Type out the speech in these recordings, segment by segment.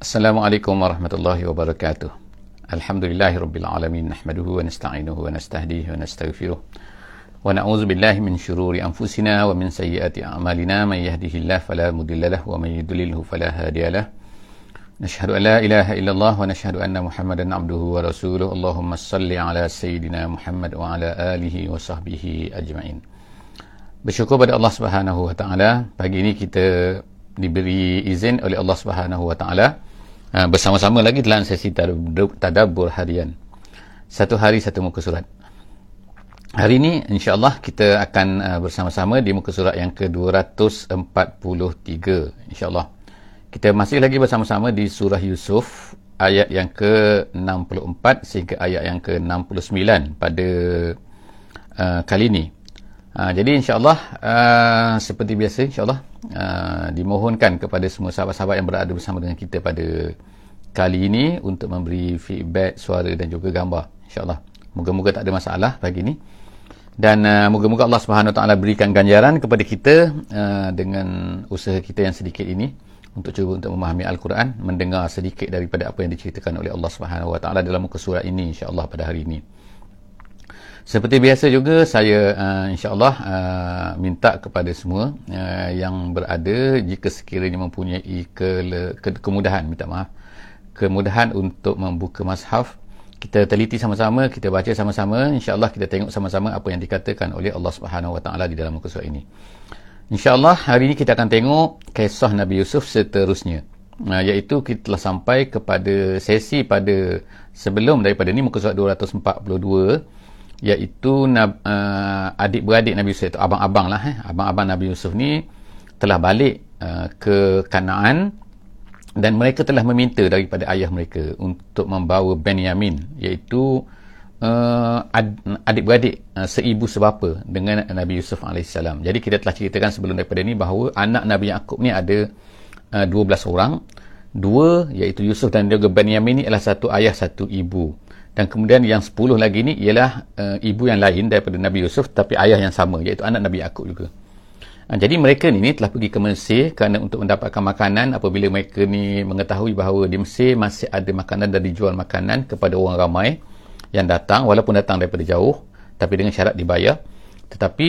السلام عليكم ورحمة الله وبركاته. الحمد لله رب العالمين نحمده ونستعينه ونستهديه ونستغفره ونعوذ بالله من شرور أنفسنا ومن سيئات أعمالنا. من يهده الله فلا مضل له ومن يضلله فلا هادي له. نشهد أن لا إله إلا الله ونشهد أن محمدا عبده ورسوله. اللهم صل على سيدنا محمد وعلى آله وصحبه أجمعين. بشكر بدأ الله سبحانه وتعالى pagi ini kita diberi izin oleh Allah Subhanahu Wa Taala Ha, bersama-sama lagi dalam sesi tadabbur harian. Satu hari satu muka surat. Hari ini insyaAllah kita akan uh, bersama-sama di muka surat yang ke-243 insyaAllah. Kita masih lagi bersama-sama di surah Yusuf ayat yang ke-64 sehingga ayat yang ke-69 pada uh, kali ini. Ha, jadi insyaAllah uh, seperti biasa insyaAllah uh, dimohonkan kepada semua sahabat-sahabat yang berada bersama dengan kita pada kali ini untuk memberi feedback suara dan juga gambar insyaAllah. Moga-moga tak ada masalah pagi ini. Dan uh, moga-moga Allah Subhanahu Taala berikan ganjaran kepada kita uh, dengan usaha kita yang sedikit ini untuk cuba untuk memahami Al-Quran mendengar sedikit daripada apa yang diceritakan oleh Allah Subhanahu Wa Taala dalam muka surat ini insyaAllah pada hari ini seperti biasa juga saya uh, insyaAllah uh, minta kepada semua uh, yang berada jika sekiranya mempunyai ke, ke, kemudahan, minta maaf, kemudahan untuk membuka mashaf, kita teliti sama-sama, kita baca sama-sama, insyaAllah kita tengok sama-sama apa yang dikatakan oleh Allah Subhanahu Wa Taala di dalam muka surat ini. InsyaAllah hari ini kita akan tengok kisah Nabi Yusuf seterusnya. Uh, iaitu kita telah sampai kepada sesi pada sebelum daripada ni muka surat 242 iaitu uh, adik-beradik Nabi Yusuf. Itu abang-abang lah eh. abang-abang Nabi Yusuf ni telah balik uh, ke Kanaan dan mereka telah meminta daripada ayah mereka untuk membawa Benyamin. Iaitu uh, adik-beradik uh, seibu sebapa dengan Nabi Yusuf AS jadi kita telah ceritakan sebelum daripada ni bahawa anak Nabi Yaakob ni ada uh, 12 orang. Dua iaitu Yusuf dan juga Benyamin ni adalah satu ayah satu ibu dan kemudian yang sepuluh lagi ni ialah uh, ibu yang lain daripada Nabi Yusuf tapi ayah yang sama iaitu anak Nabi Yaakob juga. Uh, jadi mereka ni, ni telah pergi ke Mesir kerana untuk mendapatkan makanan. Apabila mereka ni mengetahui bahawa di Mesir masih ada makanan dan dijual makanan kepada orang ramai yang datang walaupun datang daripada jauh tapi dengan syarat dibayar. Tetapi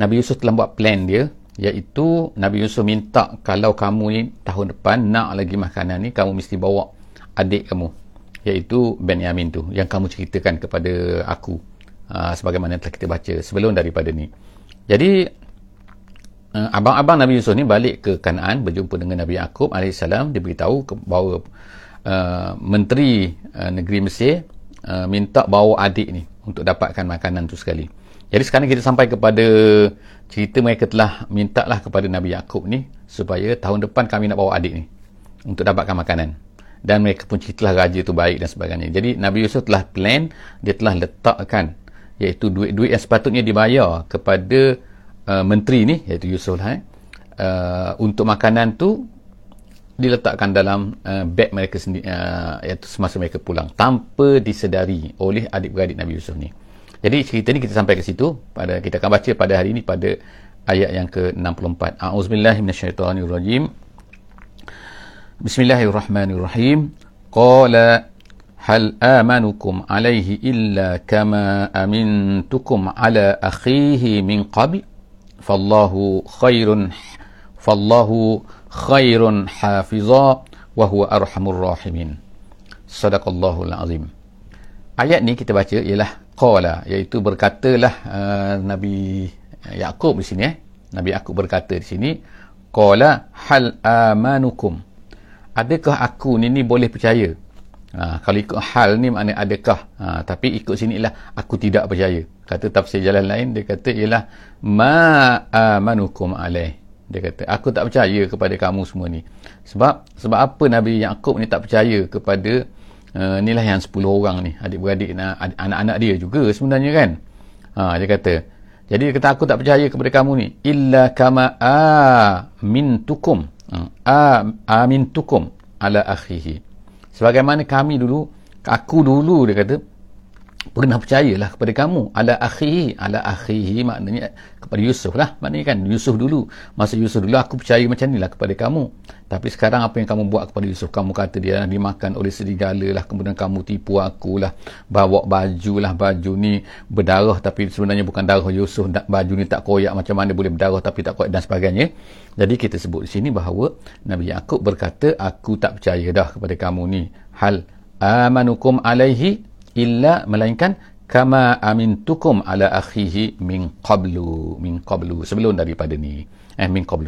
Nabi Yusuf telah buat plan dia iaitu Nabi Yusuf minta kalau kamu ni tahun depan nak lagi makanan ni kamu mesti bawa adik kamu iaitu Benyamin tu yang kamu ceritakan kepada aku uh, sebagaimana telah kita baca sebelum daripada ni. Jadi uh, abang-abang Nabi Yusuf ni balik ke Kanaan berjumpa dengan Nabi Yaakob AS dia beritahu bahawa uh, menteri uh, negeri Mesir uh, minta bawa adik ni untuk dapatkan makanan tu sekali. Jadi sekarang kita sampai kepada cerita mereka telah minta lah kepada Nabi Yaakob ni supaya tahun depan kami nak bawa adik ni untuk dapatkan makanan dan mereka pun ceritalah raja itu baik dan sebagainya. Jadi Nabi Yusuf telah plan, dia telah letakkan iaitu duit-duit yang sepatutnya dibayar kepada uh, menteri ni iaitu Yusuf lah eh. Uh, untuk makanan tu diletakkan dalam uh, beg mereka sendiri uh, iaitu semasa mereka pulang tanpa disedari oleh adik-beradik Nabi Yusuf ni. Jadi cerita ni kita sampai ke situ pada kita akan baca pada hari ini pada ayat yang ke-64. A'udzubillahi minasyaitonirrajim. بسم الله الرحمن الرحيم قال هل آمنكم عليه إلا كما أمنتكم على أخيه من قبل فالله خير فالله خير حافظا وهو أرحم الراحمين صدق الله العظيم Ayat ni kita baca ialah qala iaitu berkatalah uh, Nabi Yaqub di sini eh Nabi Yaqub berkata di sini qala hal amanukum adakah aku ni ni boleh percaya? Ha, kalau ikut hal ni maknanya adakah? Ha, tapi ikut sini lah aku tidak percaya. Kata tafsir jalan lain dia kata ialah ma amanukum alaih. Dia kata aku tak percaya kepada kamu semua ni. Sebab sebab apa Nabi Yaakob ni tak percaya kepada uh, ni lah yang 10 orang ni? Adik-beradik anak-anak dia juga sebenarnya kan? Ha, dia kata jadi dia kata aku tak percaya kepada kamu ni illa kama amintukum amintukum ala akhihi. Sebagaimana kami dulu aku dulu dia kata pernah percayalah kepada kamu ala akhihi. Ala akhihi maknanya kepada Yusuf lah. Maknanya kan Yusuf dulu masa Yusuf dulu aku percaya macam ni lah kepada kamu. Tapi sekarang apa yang kamu buat kepada Yusuf? Kamu kata dia dimakan oleh serigala lah kemudian kamu tipu aku lah bawa baju lah baju ni berdarah tapi sebenarnya bukan darah Yusuf baju ni tak koyak macam mana boleh berdarah tapi tak koyak dan sebagainya. Jadi kita sebut di sini bahawa Nabi Yaakob berkata aku tak percaya dah kepada kamu ni. Hal amanukum alaihi illa melainkan kama amintukum ala akhihi min qablu min qablu sebelum daripada ni. Eh min qablu.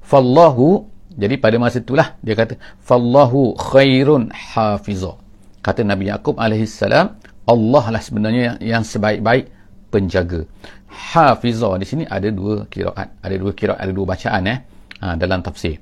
Fallahu jadi pada masa itulah dia kata fallahu khairun hafiza. Kata Nabi Yakub alaihi salam Allah lah sebenarnya yang sebaik-baik penjaga. Hafiza di sini ada dua kiraat ada dua kiraat ada dua bacaan eh. Ha, dalam tafsir.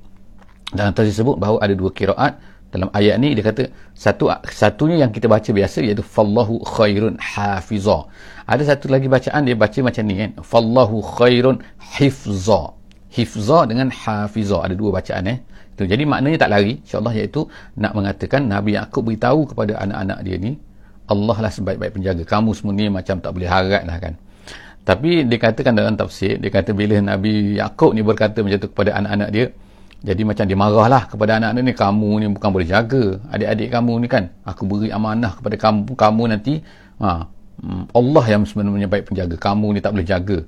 Dalam tafsir sebut bahawa ada dua kiraat dalam ayat ni dia kata satu satunya yang kita baca biasa iaitu fallahu khairun hafiza. Ada satu lagi bacaan dia baca macam ni kan. Fallahu khairun hifza. Hifza dengan hafiza. Ada dua bacaan eh. Itu jadi maknanya tak lari insyaallah iaitu nak mengatakan nabi Yaakob beritahu kepada anak-anak dia ni Allah lah sebaik-baik penjaga. Kamu semua ni macam tak boleh harap lah kan. Tapi dikatakan dalam tafsir dia kata bila nabi Yaakob ni berkata macam tu kepada anak-anak dia jadi macam dia marahlah kepada anak-anak ni kamu ni bukan boleh jaga adik-adik kamu ni kan? Aku beri amanah kepada kamu kamu nanti ha, hmm, Allah yang sebenarnya baik penjaga. Kamu ni tak boleh jaga.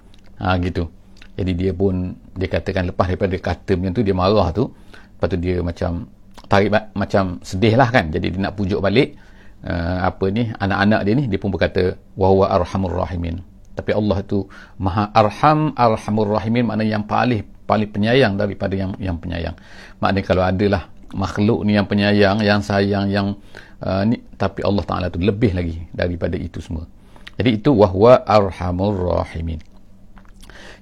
Ha, gitu. Jadi dia pun dia katakan lepas daripada kata macam tu dia marah tu. Lepas tu dia macam tarik macam sedih lah kan? Jadi dia nak pujuk balik uh, apa ni anak-anak dia ni. Dia pun berkata wahuwa arhamur rahimin. Tapi Allah tu maha arham arhamur rahimin maknanya yang paling paling penyayang daripada yang yang penyayang. Maknanya kalau adalah makhluk ni yang penyayang, yang sayang, yang uh, ni tapi Allah Taala tu lebih lagi daripada itu semua. Jadi itu wahwa arhamur rahimin.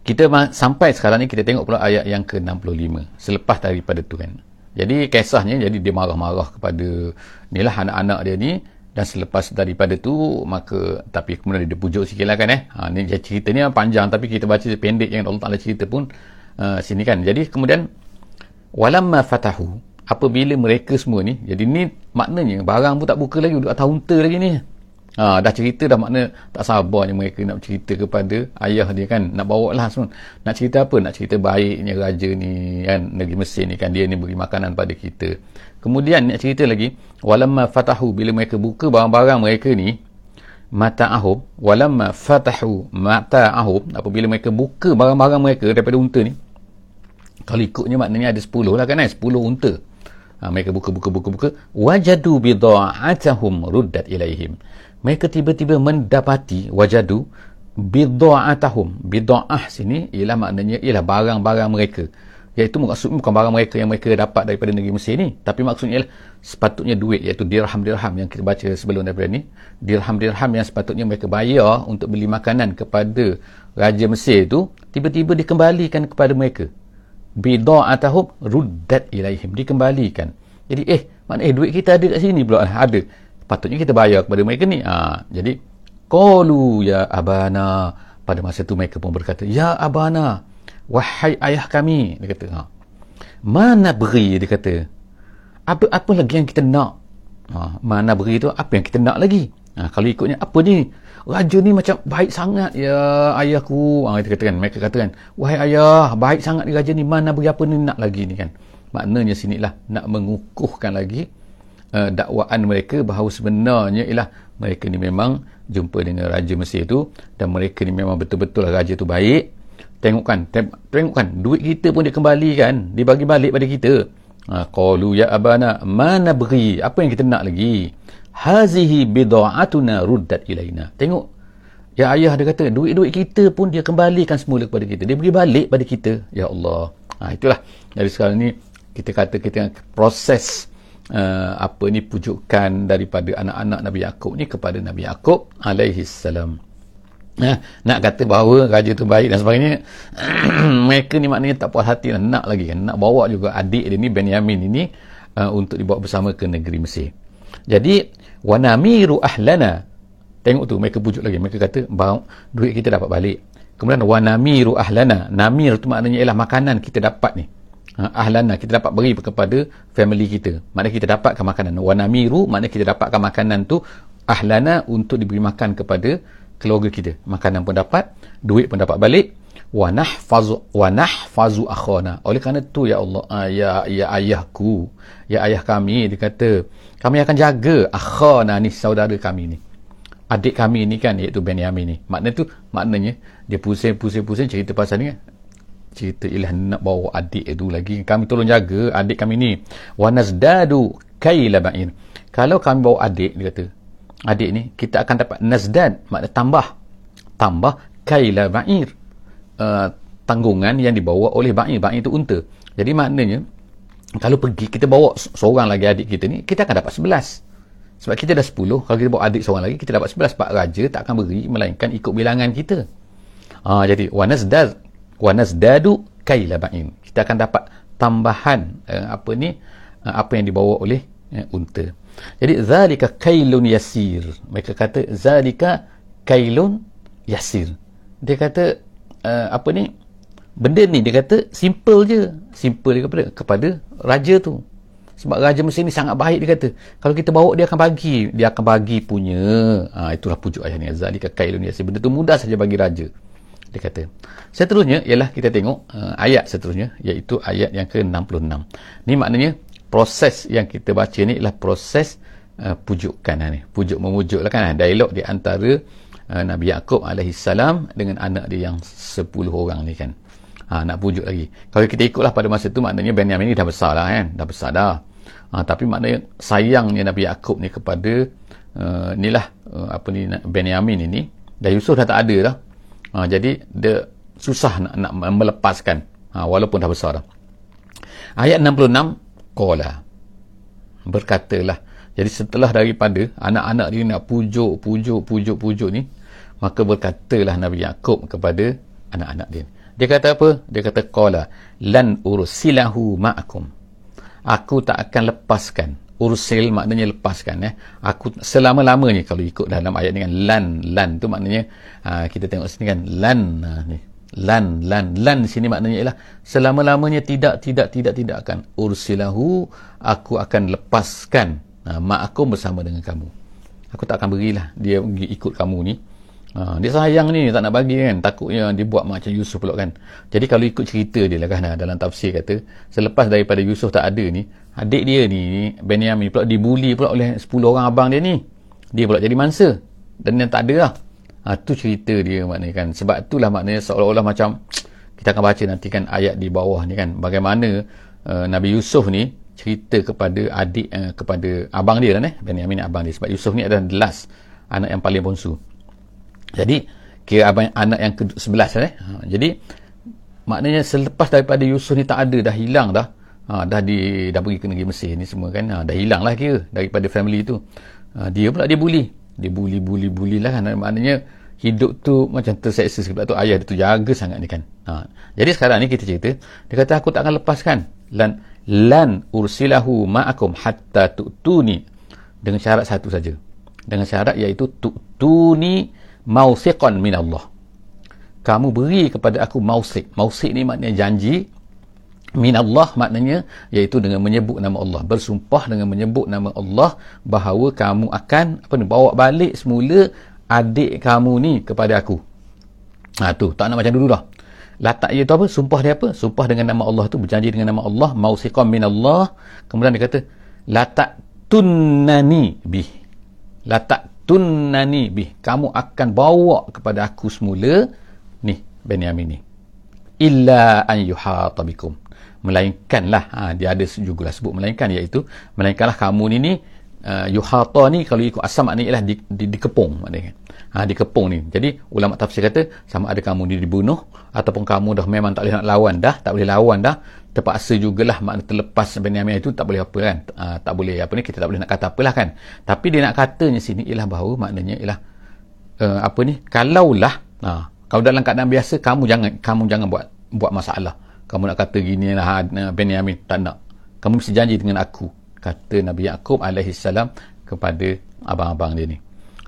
Kita sampai sekarang ni kita tengok pula ayat yang ke-65 selepas daripada tu kan. Jadi kisahnya jadi dia marah-marah kepada nilah anak-anak dia ni dan selepas daripada tu maka tapi kemudian dia pujuk sikit lah kan eh ha, ni cerita ni panjang tapi kita baca pendek yang Allah Ta'ala cerita pun uh, sini kan. Jadi kemudian walamma fatahu apabila mereka semua ni jadi ni maknanya barang pun tak buka lagi duduk atas unta lagi ni. Ha, dah cerita dah makna tak sabarnya mereka nak cerita kepada ayah dia kan. Nak bawa lah semua. Nak cerita apa? Nak cerita baiknya raja ni kan negeri Mesir ni kan. Dia ni beri makanan pada kita. Kemudian nak cerita lagi walamma fatahu bila mereka buka barang-barang mereka ni mata'ahum walamma fatahu mata'ahum apabila mereka buka barang-barang mereka daripada unta ni kalau ikutnya maknanya ada 10 lah kan eh? 10 unta. Ha, mereka buka buka buka buka. Wajadu bidha'atahum ruddat ilaihim. Mereka tiba-tiba mendapati wajadu bidha'atahum. Bidha'ah sini ialah maknanya ialah barang-barang mereka. Iaitu maksudnya bukan barang mereka yang mereka dapat daripada negeri Mesir ni. Tapi maksudnya ialah sepatutnya duit iaitu dirham-dirham yang kita baca sebelum daripada ni. Dirham-dirham yang sepatutnya mereka bayar untuk beli makanan kepada Raja Mesir tu tiba-tiba dikembalikan kepada mereka bida'atahum ruddat ilaihim. Dikembalikan. Jadi eh mana eh duit kita ada kat sini pula? Ada. Patutnya kita bayar kepada mereka ni. Ha, jadi qalu ya abana. Pada masa tu mereka pun berkata ya abana wahai ayah kami. Dia kata ha. mana beri dia kata. Apa apa lagi yang kita nak? Ha, mana beri tu apa yang kita nak lagi? Ha, kalau ikutnya apa ni raja ni macam baik sangat ya ayahku. Ha, kita katakan mereka katakan wahai ayah baik sangat ni raja ni mana beri apa ni nak lagi ni kan? Maknanya sinilah nak mengukuhkan lagi uh, dakwaan mereka bahawa sebenarnya ialah mereka ni memang jumpa dengan Raja Mesir tu dan mereka ni memang betul-betul Raja tu baik. Tengokkan tengokkan duit kita pun dia kembalikan dibagi balik pada kita. Ha, ya abana mana beri? Apa yang kita nak lagi hazihi bid'atuna ruddat ilaina. Tengok. Ya ayah dia kata duit-duit kita pun dia kembalikan semula kepada kita. Dia beri balik pada kita. Ya Allah. Ha, itulah. Dari sekarang ni kita kata kita proses uh, apa ni pujukan daripada anak-anak Nabi Yaakob ni kepada Nabi Yaakob alaihi salam. Nah, nak kata bahawa raja tu baik dan sebagainya mereka ni maknanya tak puas hati lah. nak lagi kan. Nak bawa juga adik dia ni Benyamin ini uh, untuk dibawa bersama ke negeri Mesir jadi wanamiru ahlana. Tengok tu mereka pujuk lagi. Mereka kata bahawa duit kita dapat balik. Kemudian wanamiru ahlana. Namir tu maknanya ialah makanan kita dapat ni. Uh, ahlana kita dapat beri kepada family kita. Maknanya kita dapatkan makanan. Wanamiru maknanya kita dapatkan makanan tu ahlana untuk diberi makan kepada keluarga kita. Makanan pun dapat duit pun dapat balik wa nahfazu wa nahfazu akhana oleh kerana tu ya Allah uh, ya ya ayahku ya ayah kami dia kata kami akan jaga akhana ni saudara kami ni. Adik kami ni kan iaitu Benyamin ni. Maknanya tu maknanya dia pusing-pusing-pusing cerita pasal ni kan? Cerita ilah nak bawa adik itu lagi. Kami tolong jaga adik kami ni. Wa nazdadu kaila ba'in. Kalau kami bawa adik dia kata adik ni kita akan dapat nazdad makna tambah. Tambah kaila ba'ir uh, tanggungan yang dibawa oleh ba'ir ba'ir itu unta jadi maknanya kalau pergi kita bawa seorang lagi adik kita ni kita akan dapat sebelas sebab kita dah 10, kalau kita bawa adik seorang lagi, kita dapat 11. Pak Raja tak akan beri, melainkan ikut bilangan kita. Ha, jadi, wanazdad, wanazdadu kaila ba'in. Kita akan dapat tambahan uh, apa ni, uh, apa yang dibawa oleh uh, unta. Jadi, zalika kailun yasir. Mereka kata, zalika kailun yasir. Dia kata, uh, apa ni, benda ni dia kata simple je. Simple dia kepada, kepada raja tu. Sebab Raja Mesir ni sangat baik dia kata. Kalau kita bawa dia akan bagi. Dia akan bagi punya ha, itulah pujuk ayat ni zalika kailun yasir benda tu mudah saja bagi raja dia kata. Seterusnya ialah kita tengok uh, ayat seterusnya iaitu ayat yang ke-66. Ni maknanya proses yang kita baca ni ialah proses uh, pujukan ni. Pujuk memujuk lah kan dialog di antara uh, Nabi Yaakob alaihissalam dengan anak dia yang 10 orang ni kan. Ha, nak pujuk lagi. Kalau kita ikutlah pada masa tu maknanya Benyamin ni dah besar lah kan. Dah besar dah. Ha, tapi maknanya sayangnya Nabi Yaakob ni kepada uh, inilah uh, apa ni Benyamin ini dan Yusuf dah tak ada dah. Ha, jadi dia susah nak, nak melepaskan. Ha, walaupun dah besar dah. Ayat 66 qala berkatalah. Jadi setelah daripada anak-anak dia nak pujuk pujuk pujuk pujuk ni maka berkatalah Nabi Yaakob kepada anak-anak dia. Dia kata apa? Dia kata qala lan ursilahu ma'akum. Aku tak akan lepaskan. Ursil maknanya lepaskan ya aku selama-lamanya kalau ikut dalam ayat dengan lan lan tu maknanya ha, kita tengok sini kan lan ha, ni. Lan lan lan sini maknanya ialah selama-lamanya tidak tidak tidak tidak akan. Ursilahu aku akan lepaskan ha, mak aku bersama dengan kamu. Aku tak akan berilah dia ikut kamu ni Ha, dia sayang ni tak nak bagi kan. Takutnya dia buat macam Yusuf pula kan. Jadi kalau ikut cerita dia lah kan ha, dalam tafsir kata selepas daripada Yusuf tak ada ni adik dia ni Benyamin pula dibuli pula oleh 10 orang abang dia ni. Dia pula jadi mangsa. Dan yang tak ada lah. Ha, tu cerita dia maknanya kan. Sebab itulah maknanya seolah-olah macam kita akan baca nanti kan ayat di bawah ni kan. Bagaimana uh, Nabi Yusuf ni cerita kepada adik uh, kepada abang dia lah ni Benyamin abang dia. Sebab Yusuf ni adalah the last anak yang paling bongsu jadi kira abang anak yang ke-11 eh. Ha, jadi maknanya selepas daripada Yusuf ni tak ada dah hilang dah. Ha, dah di dah pergi ke negeri Mesir ni semua kan. Ha, dah hilang lah kira daripada family tu. Ha, dia pula dia bully. Dia bully bully bully lah kan. Maknanya hidup tu macam terseksa sebab tu ayah dia tu jaga sangat ni kan. Ha, jadi sekarang ni kita cerita dia kata aku tak akan lepaskan lan lan ursilahu ma'akum hatta tu'tuni dengan syarat satu saja. Dengan syarat iaitu tu'tuni mausiqan min Allah kamu beri kepada aku mausik mausik ni maknanya janji. Min Allah maknanya iaitu dengan menyebut nama Allah. Bersumpah dengan menyebut nama Allah bahawa kamu akan apa ni bawa balik semula adik kamu ni kepada aku. Ha tu. Tak nak macam dulu dah. Latak iaitu apa? Sumpah dia apa? Sumpah dengan nama Allah tu berjanji dengan nama Allah. Mausiqan min Allah kemudian dia kata latak tunnani bih. Latak tunnani bih. Kamu akan bawa kepada aku semula. Ni Benyamin ni. Illa an yuhata bikum. Melainkanlah ha, dia ada juga lah sebut melainkan iaitu melainkanlah kamu ni ni uh, yuhata ni kalau ikut asam maknanya ialah di, di, dikepung maknanya. Ha, dikepung ni. Jadi ulama tafsir kata sama ada kamu ni dibunuh ataupun kamu dah memang tak boleh nak lawan dah tak boleh lawan dah terpaksa jugalah makna terlepas Benyamin itu tak boleh apa kan. Uh, tak boleh apa ni kita tak boleh nak kata apalah kan. Tapi dia nak katanya sini ialah bahawa maknanya ialah uh, apa ni kalaulah uh, kalau dalam keadaan biasa kamu jangan kamu jangan buat buat masalah. Kamu nak kata gini lah Benyamin tak nak. Kamu mesti janji dengan aku kata Nabi Yaakob alaihissalam kepada abang-abang dia ni.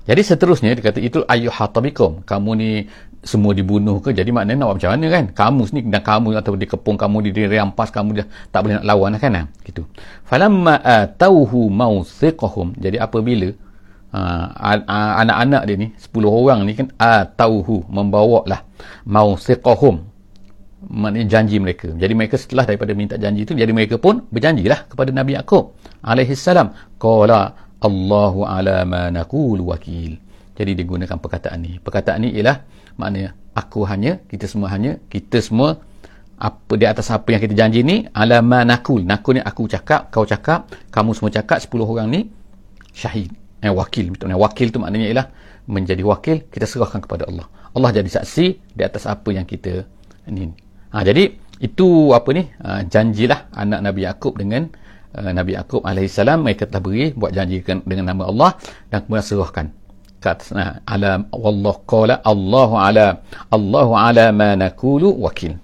Jadi seterusnya dia kata itu ayu hatabikum. Kamu ni semua dibunuh ke? Jadi maknanya nak buat macam mana kan? Kamu sini dan kamu atau dikepung kamu di dirampas kamu dia tak boleh nak lawan kan? Gitu. Falamma atauhu mawthiqahum. Jadi apabila uh, anak-anak dia ni 10 orang ni kan atauhu membawa lah mausiqahum maknanya janji mereka jadi mereka setelah daripada minta janji itu jadi mereka pun berjanjilah kepada Nabi Yaakob alaihi salam qala Allahu ala ma naqul wakil jadi digunakan perkataan ni perkataan ni ialah maknanya aku hanya kita semua hanya kita semua apa di atas apa yang kita janji ni ala ma naqul naqul ni aku cakap kau cakap kamu semua cakap 10 orang ni syahid. Eh, wakil maknanya wakil tu maknanya ialah menjadi wakil kita serahkan kepada Allah. Allah jadi saksi di atas apa yang kita ini ha, jadi itu apa ni? Ha, janjilah anak Nabi Yaakob dengan uh, Nabi Yaakob alaihissalam. Mereka telah beri buat janji dengan nama Allah dan kemudian serahkan kat nah, ala wallah qala Allahu ala Allahu ala ma naqulu wakil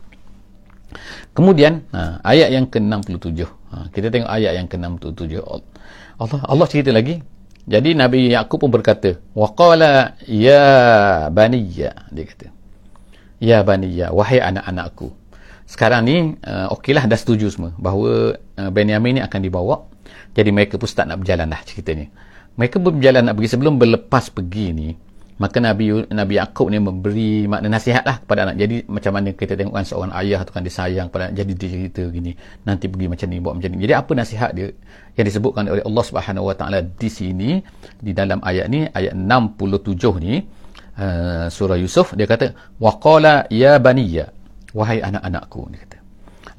kemudian ha, ayat yang ke-67 ha, kita tengok ayat yang ke-67 Allah Allah cerita lagi jadi Nabi Yaqub pun berkata, "Wa qala ya baniya." Dia kata, "Ya baniya, wahai anak-anakku." Sekarang ni uh, okeylah dah setuju semua bahawa uh, Benyamin ni akan dibawa. Jadi mereka pun start nak berjalan dah ceritanya. Mereka berjalan nak pergi. Sebelum berlepas pergi ni, maka Nabi Nabi Yaakob ni memberi makna nasihat lah kepada anak. Jadi macam mana kita tengokkan seorang ayah tu kan dia sayang pada anak jadi dia cerita gini nanti pergi macam ni buat macam ni. Jadi apa nasihat dia? Yang disebutkan oleh Allah Subhanahu Wa Taala di sini di dalam ayat ni ayat 67 ni uh, surah Yusuf dia kata waqala ya baniya wahai anak-anakku dia kata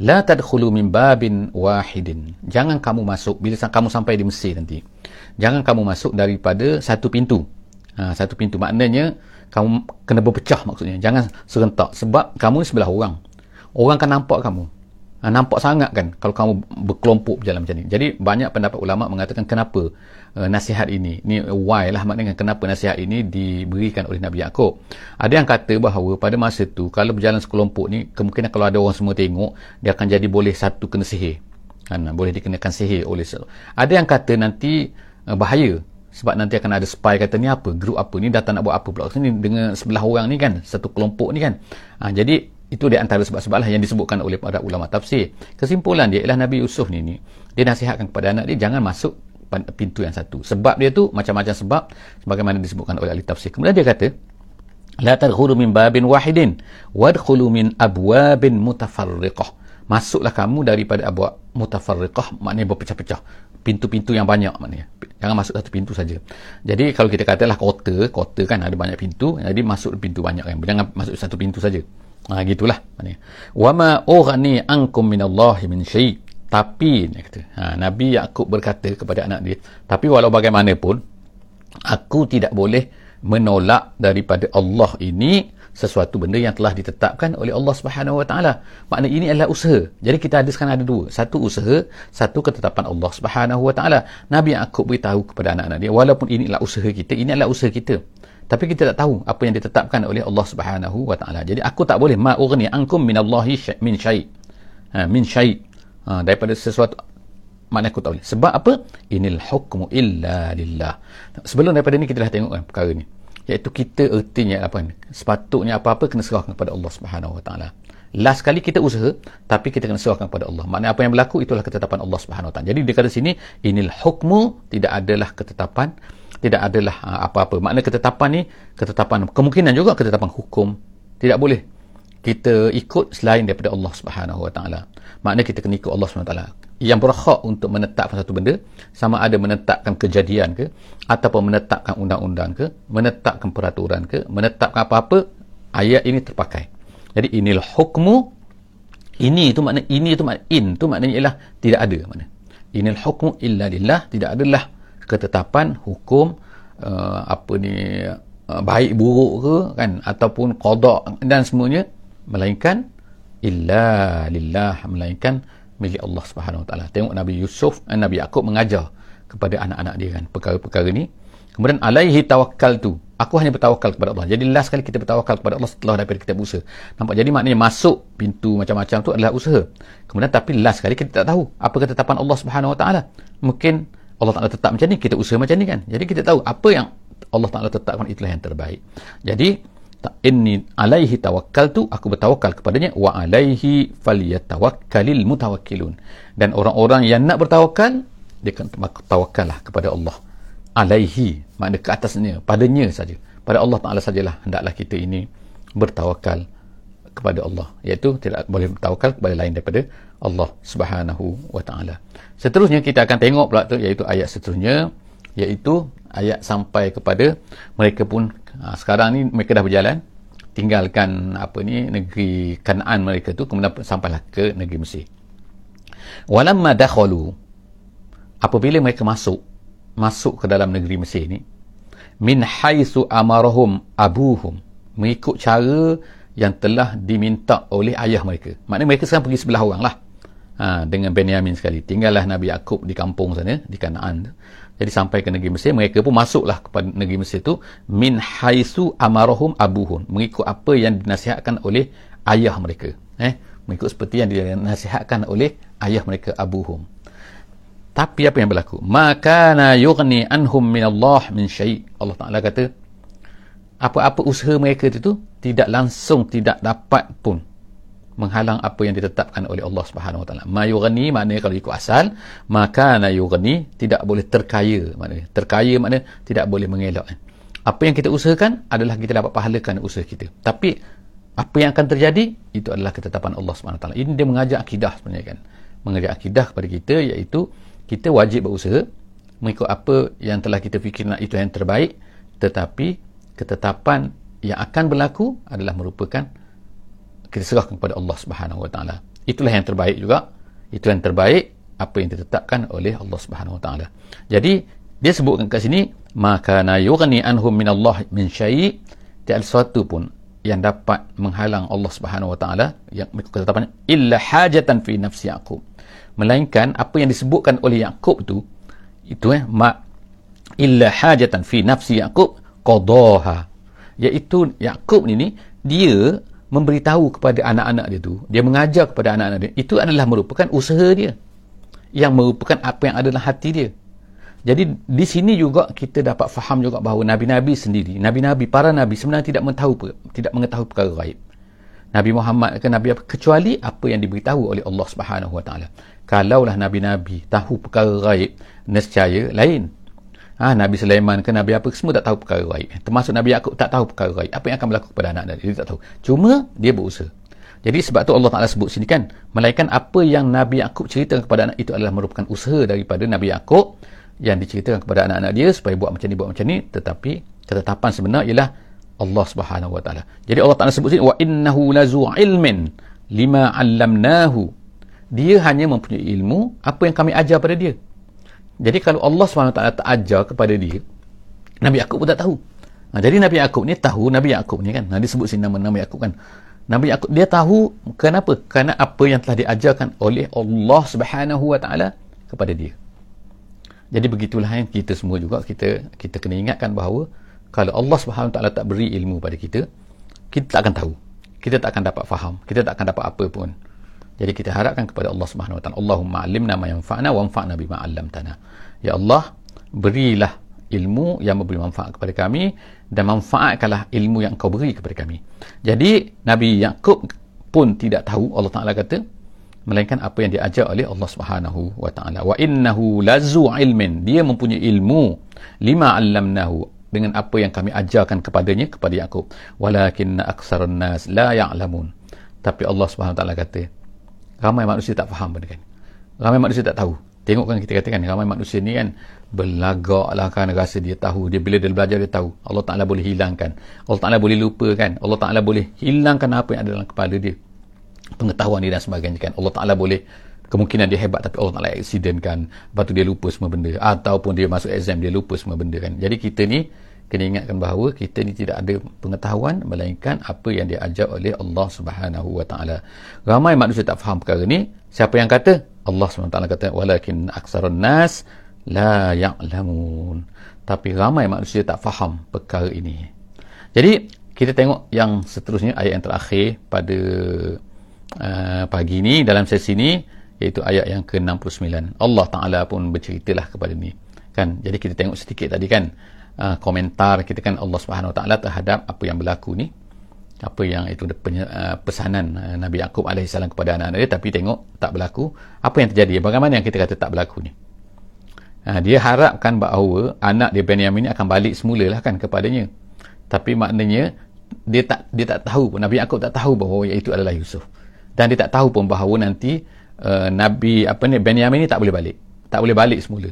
la tadkhulu min babin wahidin. Jangan kamu masuk bila kamu sampai di Mesir nanti jangan kamu masuk daripada satu pintu. Ha, satu pintu. Maknanya kamu kena berpecah maksudnya. Jangan serentak. Sebab kamu sebelah orang. Orang akan nampak kamu. Ha, nampak sangat kan kalau kamu berkelompok berjalan macam ni. Jadi banyak pendapat ulama mengatakan kenapa uh, nasihat ini. Ni why lah maknanya kenapa nasihat ini diberikan oleh Nabi Yaakob. Ada yang kata bahawa pada masa tu kalau berjalan sekelompok ni kemungkinan kalau ada orang semua tengok dia akan jadi boleh satu kena sihir. Kan boleh dikenakan sihir oleh ada yang kata nanti uh, bahaya. Sebab nanti akan ada spy kata ni apa? Grup apa? Ni datang nak buat apa pula? Sini dengan sebelah orang ni kan satu kelompok ni kan. Ha, jadi itu di antara sebab-sebab lah yang disebutkan oleh para ulama tafsir. Kesimpulan dia ialah Nabi Yusuf ni, ni dia nasihatkan kepada anak dia jangan masuk pintu yang satu. Sebab dia tu macam-macam sebab sebagaimana disebutkan oleh ahli tafsir. Kemudian dia kata la tadkhulu min babin wahidin wadkhulu min abwabin mutafarriqah. Masuklah kamu daripada abwab mutafarriqah maknanya berpecah-pecah pintu-pintu yang banyak maknanya. Jangan masuk satu pintu saja. Jadi kalau kita katalah kota kota kan ada banyak pintu jadi masuk pintu banyak kan. Jangan masuk satu pintu saja. Ha gitulah maknanya. Wama ughni ankum minallahi min syai. Tapi kata ha, nabi yakub berkata kepada anak dia tapi walau bagaimanapun aku tidak boleh menolak daripada Allah ini sesuatu benda yang telah ditetapkan oleh Allah Subhanahu Wa Taala. Makna ini adalah usaha. Jadi kita ada sekarang ada dua. Satu usaha, satu ketetapan Allah Subhanahu Wa Taala. Nabi Yakub beritahu kepada anak-anak dia walaupun ini adalah usaha kita, ini adalah usaha kita. Tapi kita tak tahu apa yang ditetapkan oleh Allah Subhanahu Wa Taala. Jadi aku tak boleh ma'ughni ankum min Allahi min syai. Ha, min syai. Ha, daripada sesuatu makna aku tak boleh. Sebab apa? Inil hukmu illa lillah. Sebelum daripada ni kita dah tengok kan perkara ni iaitu kita ertinya apa sepatutnya apa-apa kena serahkan kepada Allah Subhanahu Wa Taala. Last kali kita usaha tapi kita kena serahkan kepada Allah. Maknanya apa yang berlaku itulah ketetapan Allah Subhanahu Wa Taala. Jadi dia kata sini inil hukmu tidak adalah ketetapan tidak adalah ha, apa-apa. Makna ketetapan ni ketetapan kemungkinan juga ketetapan hukum. Tidak boleh kita ikut selain daripada Allah Subhanahu Wa Taala. Makna kita kena ikut Allah Subhanahu Wa Taala yang berhak untuk menetapkan satu benda sama ada menetapkan kejadian ke ataupun menetapkan undang-undang ke menetapkan peraturan ke menetapkan apa-apa ayat ini terpakai. Jadi inilah hukmu. Ini itu makna ini itu makna in itu maknanya ialah tidak ada makna. Inil hukmu illa lillah tidak adalah ketetapan hukum uh, apa ni uh, baik buruk ke kan ataupun qada dan semuanya melainkan illa lillah melainkan milik Allah Subhanahu Wa Taala. Tengok Nabi Yusuf dan Nabi Yakub mengajar kepada anak-anak dia kan perkara-perkara ni. Kemudian alaihi tawakkal tu. Aku hanya bertawakal kepada Allah. Jadi last kali kita bertawakal kepada Allah setelah daripada kita berusaha. Nampak? Jadi maknanya masuk pintu macam-macam tu adalah usaha. Kemudian tapi last kali kita tak tahu apa ketetapan Allah Subhanahu Wa Taala. Mungkin Allah Taala tetap macam ni, kita usaha macam ni kan. Jadi kita tahu apa yang Allah Taala tetapkan itulah yang terbaik. Jadi inni alaihi tawakkaltu aku bertawakal kepadanya wa alaihi falyatawakkalil mutawakkilun. Dan orang-orang yang nak bertawakal dia akan tawakkallah kepada Allah. Alaihi makna ke atasnya padanya saja. Pada Allah Taala sajalah hendaklah kita ini bertawakal kepada Allah. Iaitu tidak boleh bertawakal kepada lain daripada Allah Subhanahu wa taala. Seterusnya kita akan tengok pula tu iaitu ayat seterusnya iaitu ayat sampai kepada mereka pun ha, sekarang ni mereka dah berjalan tinggalkan apa ni negeri Kanaan mereka tu kemudian sampailah ke negeri Mesir. Walamma dakhalu apabila mereka masuk masuk ke dalam negeri Mesir ni min haitsu amarahum abuhum mengikut cara yang telah diminta oleh ayah mereka. Maknanya mereka sekarang pergi sebelah orang lah. Ha, dengan Benyamin sekali. Tinggallah Nabi Yaakob di kampung sana, di Kanaan. Jadi sampai ke negeri Mesir, mereka pun masuklah kepada negeri Mesir itu min haisu amarahum abuhun. Mengikut apa yang dinasihatkan oleh ayah mereka. Eh, mengikut seperti yang dinasihatkan oleh ayah mereka abuhum. Tapi apa yang berlaku? Maka na yughni anhum min Allah min syai. Allah Taala kata, apa-apa usaha mereka itu tidak langsung tidak dapat pun menghalang apa yang ditetapkan oleh Allah Subhanahu Wa Taala. Yughni maknanya kalau ikut asal, maka na yughni tidak boleh terkaya maknanya. Terkaya maknanya tidak boleh mengelak. Apa yang kita usahakan adalah kita dapat pahalakan usaha kita. Tapi apa yang akan terjadi itu adalah ketetapan Allah Subhanahu Taala. Ini dia mengajak akidah sebenarnya kan. Mengajak akidah kepada kita iaitu kita wajib berusaha mengikut apa yang telah kita fikirkan itu yang terbaik tetapi ketetapan yang akan berlaku adalah merupakan kita serahkan kepada Allah Subhanahu Wa Taala. Itulah yang terbaik juga. Itu yang terbaik apa yang ditetapkan oleh Allah Subhanahu Wa Taala. Jadi dia sebutkan kat sini maka na yughni anhum min Allah min syai' tiada sesuatu pun yang dapat menghalang Allah Subhanahu Wa Taala yang ketetapan illa hajatan fi nafsi Yaqub. Melainkan apa yang disebutkan oleh Yaqub tu itu eh ma illa hajatan fi nafsi Yaqub qadaha. Iaitu Yaqub ni ni dia memberitahu kepada anak-anak dia tu dia mengajar kepada anak-anak dia itu adalah merupakan usaha dia. Yang merupakan apa yang ada dalam hati dia. Jadi di sini juga kita dapat faham juga bahawa nabi-nabi sendiri nabi-nabi para nabi sebenarnya tidak mengetahui tidak mengetahui perkara gaib. Nabi Muhammad ke Nabi apa kecuali apa yang diberitahu oleh Allah Subhanahu Wa Taala. Kalaulah nabi-nabi tahu perkara gaib, nescaya lain ha, Nabi Sulaiman ke Nabi apa semua tak tahu perkara gaib. Termasuk Nabi Yaakob tak tahu perkara gaib. Apa yang akan berlaku kepada anak dia dia tak tahu. Cuma dia berusaha. Jadi sebab tu Allah Ta'ala sebut sini kan melainkan apa yang Nabi Yaakob ceritakan kepada anak itu adalah merupakan usaha daripada Nabi Yaakob yang diceritakan kepada anak-anak dia supaya buat macam ni buat macam ni. Tetapi ketetapan sebenar ialah Allah Subhanahu Wa Ta'ala. Jadi Allah Ta'ala sebut sini wa innahu lazu ilmin lima allamnahu. Dia hanya mempunyai ilmu apa yang kami ajar pada dia jadi kalau Allah SWT tak ajar kepada dia, Nabi Yaakob pun tak tahu. Ha, jadi Nabi Yaakob ni tahu Nabi Yaakob ni kan. Nabi sebut sini nama Nabi Yaakob kan. Nabi Yaakob dia tahu kenapa? Kerana apa yang telah diajarkan oleh Allah Subhanahu Wa Taala kepada dia. Jadi begitulah yang kita semua juga kita kita kena ingatkan bahawa kalau Allah Subhanahu Wa Taala tak beri ilmu pada kita, kita tak akan tahu. Kita tak akan dapat faham. Kita tak akan dapat apa pun. Jadi kita harapkan kepada Allah Subhanahu Wa Taala, Allahumma 'allimna ma yanfa'una wanfa'na bima 'allamtana. Ya Allah, berilah ilmu yang memberi manfaat kepada kami dan manfaatkanlah ilmu yang kau beri kepada kami. Jadi Nabi Yakub pun tidak tahu Allah Taala kata melainkan apa yang diajar oleh Allah Subhanahu wa taala. Wa innahu lazu ilmin. Dia mempunyai ilmu lima 'allamnahu dengan apa yang kami ajarkan kepadanya kepada Yakub. Walakin aksarun nas la ya'lamun. Tapi Allah Subhanahu wa taala kata, ramai manusia tak faham benda kan. Ramai manusia tak tahu. Tengok kan kita katakan ramai manusia ni kan berlagak lah kan rasa dia tahu. Dia bila dia belajar dia tahu. Allah Ta'ala boleh hilangkan. Allah Ta'ala boleh lupakan. Allah Ta'ala boleh hilangkan apa yang ada dalam kepala dia. Pengetahuan dia dan sebagainya kan. Allah Ta'ala boleh kemungkinan dia hebat tapi Allah Ta'ala accident kan. Lepas tu dia lupa semua benda. Ataupun dia masuk exam dia lupa semua benda kan. Jadi kita ni kena ingatkan bahawa kita ni tidak ada pengetahuan melainkan apa yang diajar oleh Allah Subhanahu wa taala. Ramai manusia tak faham perkara ni. Siapa yang kata? Allah Subhanahu wa taala kata walakin aksarun nas la ya'lamun. Tapi ramai manusia tak faham perkara ini. Jadi kita tengok yang seterusnya ayat yang terakhir pada uh, pagi ni dalam sesi ni iaitu ayat yang ke-69. Allah Taala pun berceritalah kepada ni. Kan? Jadi kita tengok sedikit tadi kan uh, komentar kita kan Allah Subhanahu taala terhadap apa yang berlaku ni apa yang itu uh, pesanan uh, Nabi Yakub alaihissalam kepada anak-anak dia tapi tengok tak berlaku apa yang terjadi bagaimana yang kita kata tak berlaku ni dia harapkan bahawa anak dia Benyamin ini akan balik semula lah kan kepadanya. Tapi maknanya dia tak dia tak tahu pun Nabi Yaakob tak tahu bahawa itu adalah Yusuf. Dan dia tak tahu pun bahawa nanti uh, Nabi apa ni Benyamin ini tak boleh balik. Tak boleh balik semula.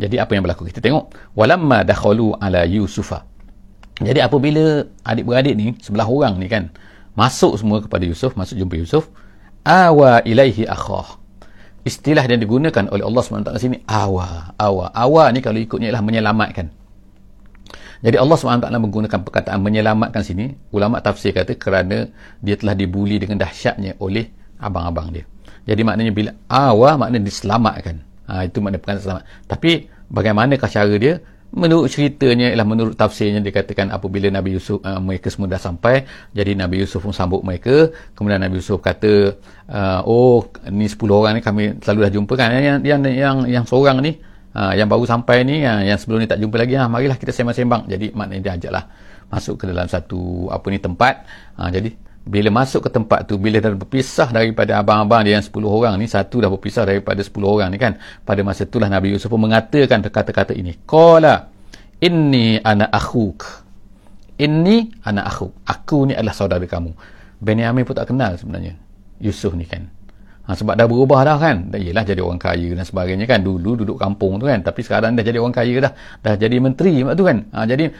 Jadi apa yang berlaku? Kita tengok. Walamma dakhalu ala Yusufa. Jadi apabila adik-beradik ni sebelah orang ni kan masuk semua kepada Yusuf, masuk jumpa Yusuf, awa ilaihi akhah istilah yang digunakan oleh Allah SWT sini awa awa awa ni kalau ikutnya ialah menyelamatkan jadi Allah SWT menggunakan perkataan menyelamatkan sini ulama tafsir kata kerana dia telah dibuli dengan dahsyatnya oleh abang-abang dia jadi maknanya bila awa maknanya diselamatkan ha, itu makna perkataan selamat. Tapi bagaimanakah cara dia? Menurut ceritanya ialah menurut tafsirnya dikatakan apabila Nabi Yusuf uh, mereka semua dah sampai jadi Nabi Yusuf pun sambut mereka. Kemudian Nabi Yusuf kata uh, oh ni 10 orang ni kami selalu dah jumpa kan? Yang yang yang yang seorang ni uh, yang baru sampai ni uh, yang sebelum ni tak jumpa lagi uh, marilah kita sembang-sembang. Jadi maknanya dia ajaklah masuk ke dalam satu apa ni tempat. Uh, jadi bila masuk ke tempat tu bila dah berpisah daripada abang-abang dia yang 10 orang ni satu dah berpisah daripada 10 orang ni kan pada masa itulah Nabi Yusuf pun mengatakan kata-kata ini. Qala inni ana akhuk. Inni ana akhuk. Aku ni adalah saudara kamu. Benyamin pun tak kenal sebenarnya Yusuf ni kan. Ha, sebab dah berubah dah kan. Dah yelah jadi orang kaya dan sebagainya kan. Dulu duduk kampung tu kan. Tapi sekarang dah jadi orang kaya dah. Dah jadi menteri tu kan. Ha, jadi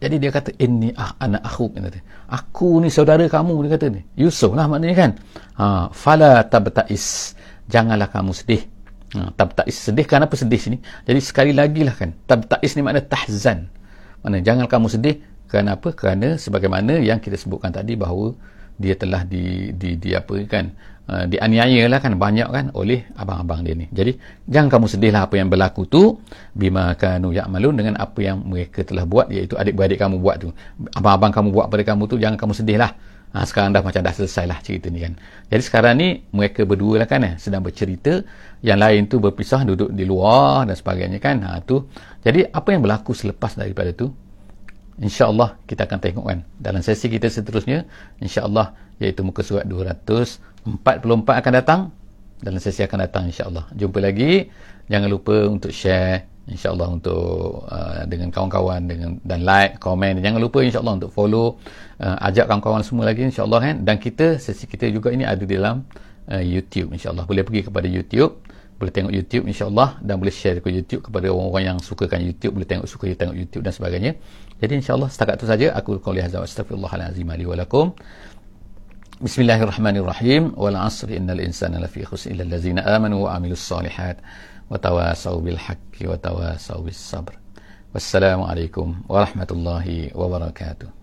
jadi dia kata ini ah anak aku kata. Aku ni saudara kamu dia kata ni. Yusuf lah maknanya kan? Ha fala tabtais. Janganlah kamu sedih. Ha tabtais sedih kenapa sedih sini? Jadi sekali lagi lah kan? Tabtais ni makna tahzan. Makna jangan kamu sedih kerana apa kerana sebagaimana yang kita sebutkan tadi bahawa dia telah di di di apa kan uh, dianiaya lah kan banyak kan oleh abang-abang dia ni. Jadi jangan kamu sedih lah apa yang berlaku tu. Bima kanu ya'malun dengan apa yang mereka telah buat iaitu adik-beradik kamu buat tu. Abang-abang kamu buat pada kamu tu jangan kamu sedih lah ha, sekarang dah macam dah selesai lah cerita ni kan. Jadi sekarang ni mereka berdua lah kan eh, sedang bercerita. Yang lain tu berpisah duduk di luar dan sebagainya kan. Ha, tu. Jadi apa yang berlaku selepas daripada tu InsyaAllah kita akan tengok kan. Dalam sesi kita seterusnya InsyaAllah iaitu muka surat 244 akan datang dalam sesi akan datang insyaAllah. Jumpa lagi. Jangan lupa untuk share insyaAllah untuk uh, dengan kawan-kawan dengan dan like, komen. Jangan lupa insyaAllah untuk follow uh, ajak kawan-kawan semua lagi insyaAllah kan? Dan kita sesi kita juga ini ada di dalam uh, YouTube insyaAllah. Boleh pergi kepada YouTube boleh tengok YouTube insyaAllah dan boleh share ke YouTube kepada orang-orang yang sukakan YouTube boleh tengok suka tengok YouTube dan sebagainya. Jadi insyaAllah setakat itu saja aku qawli hadza wa astaghfirullahalazim li بسم الله الرحمن الرحيم. والعصر إن الإنسان لفي خسر إلا الذين آمنوا وعملوا الصالحات وتواصوا بالحق وتواصوا بالصبر. والسلام عليكم ورحمة الله وبركاته.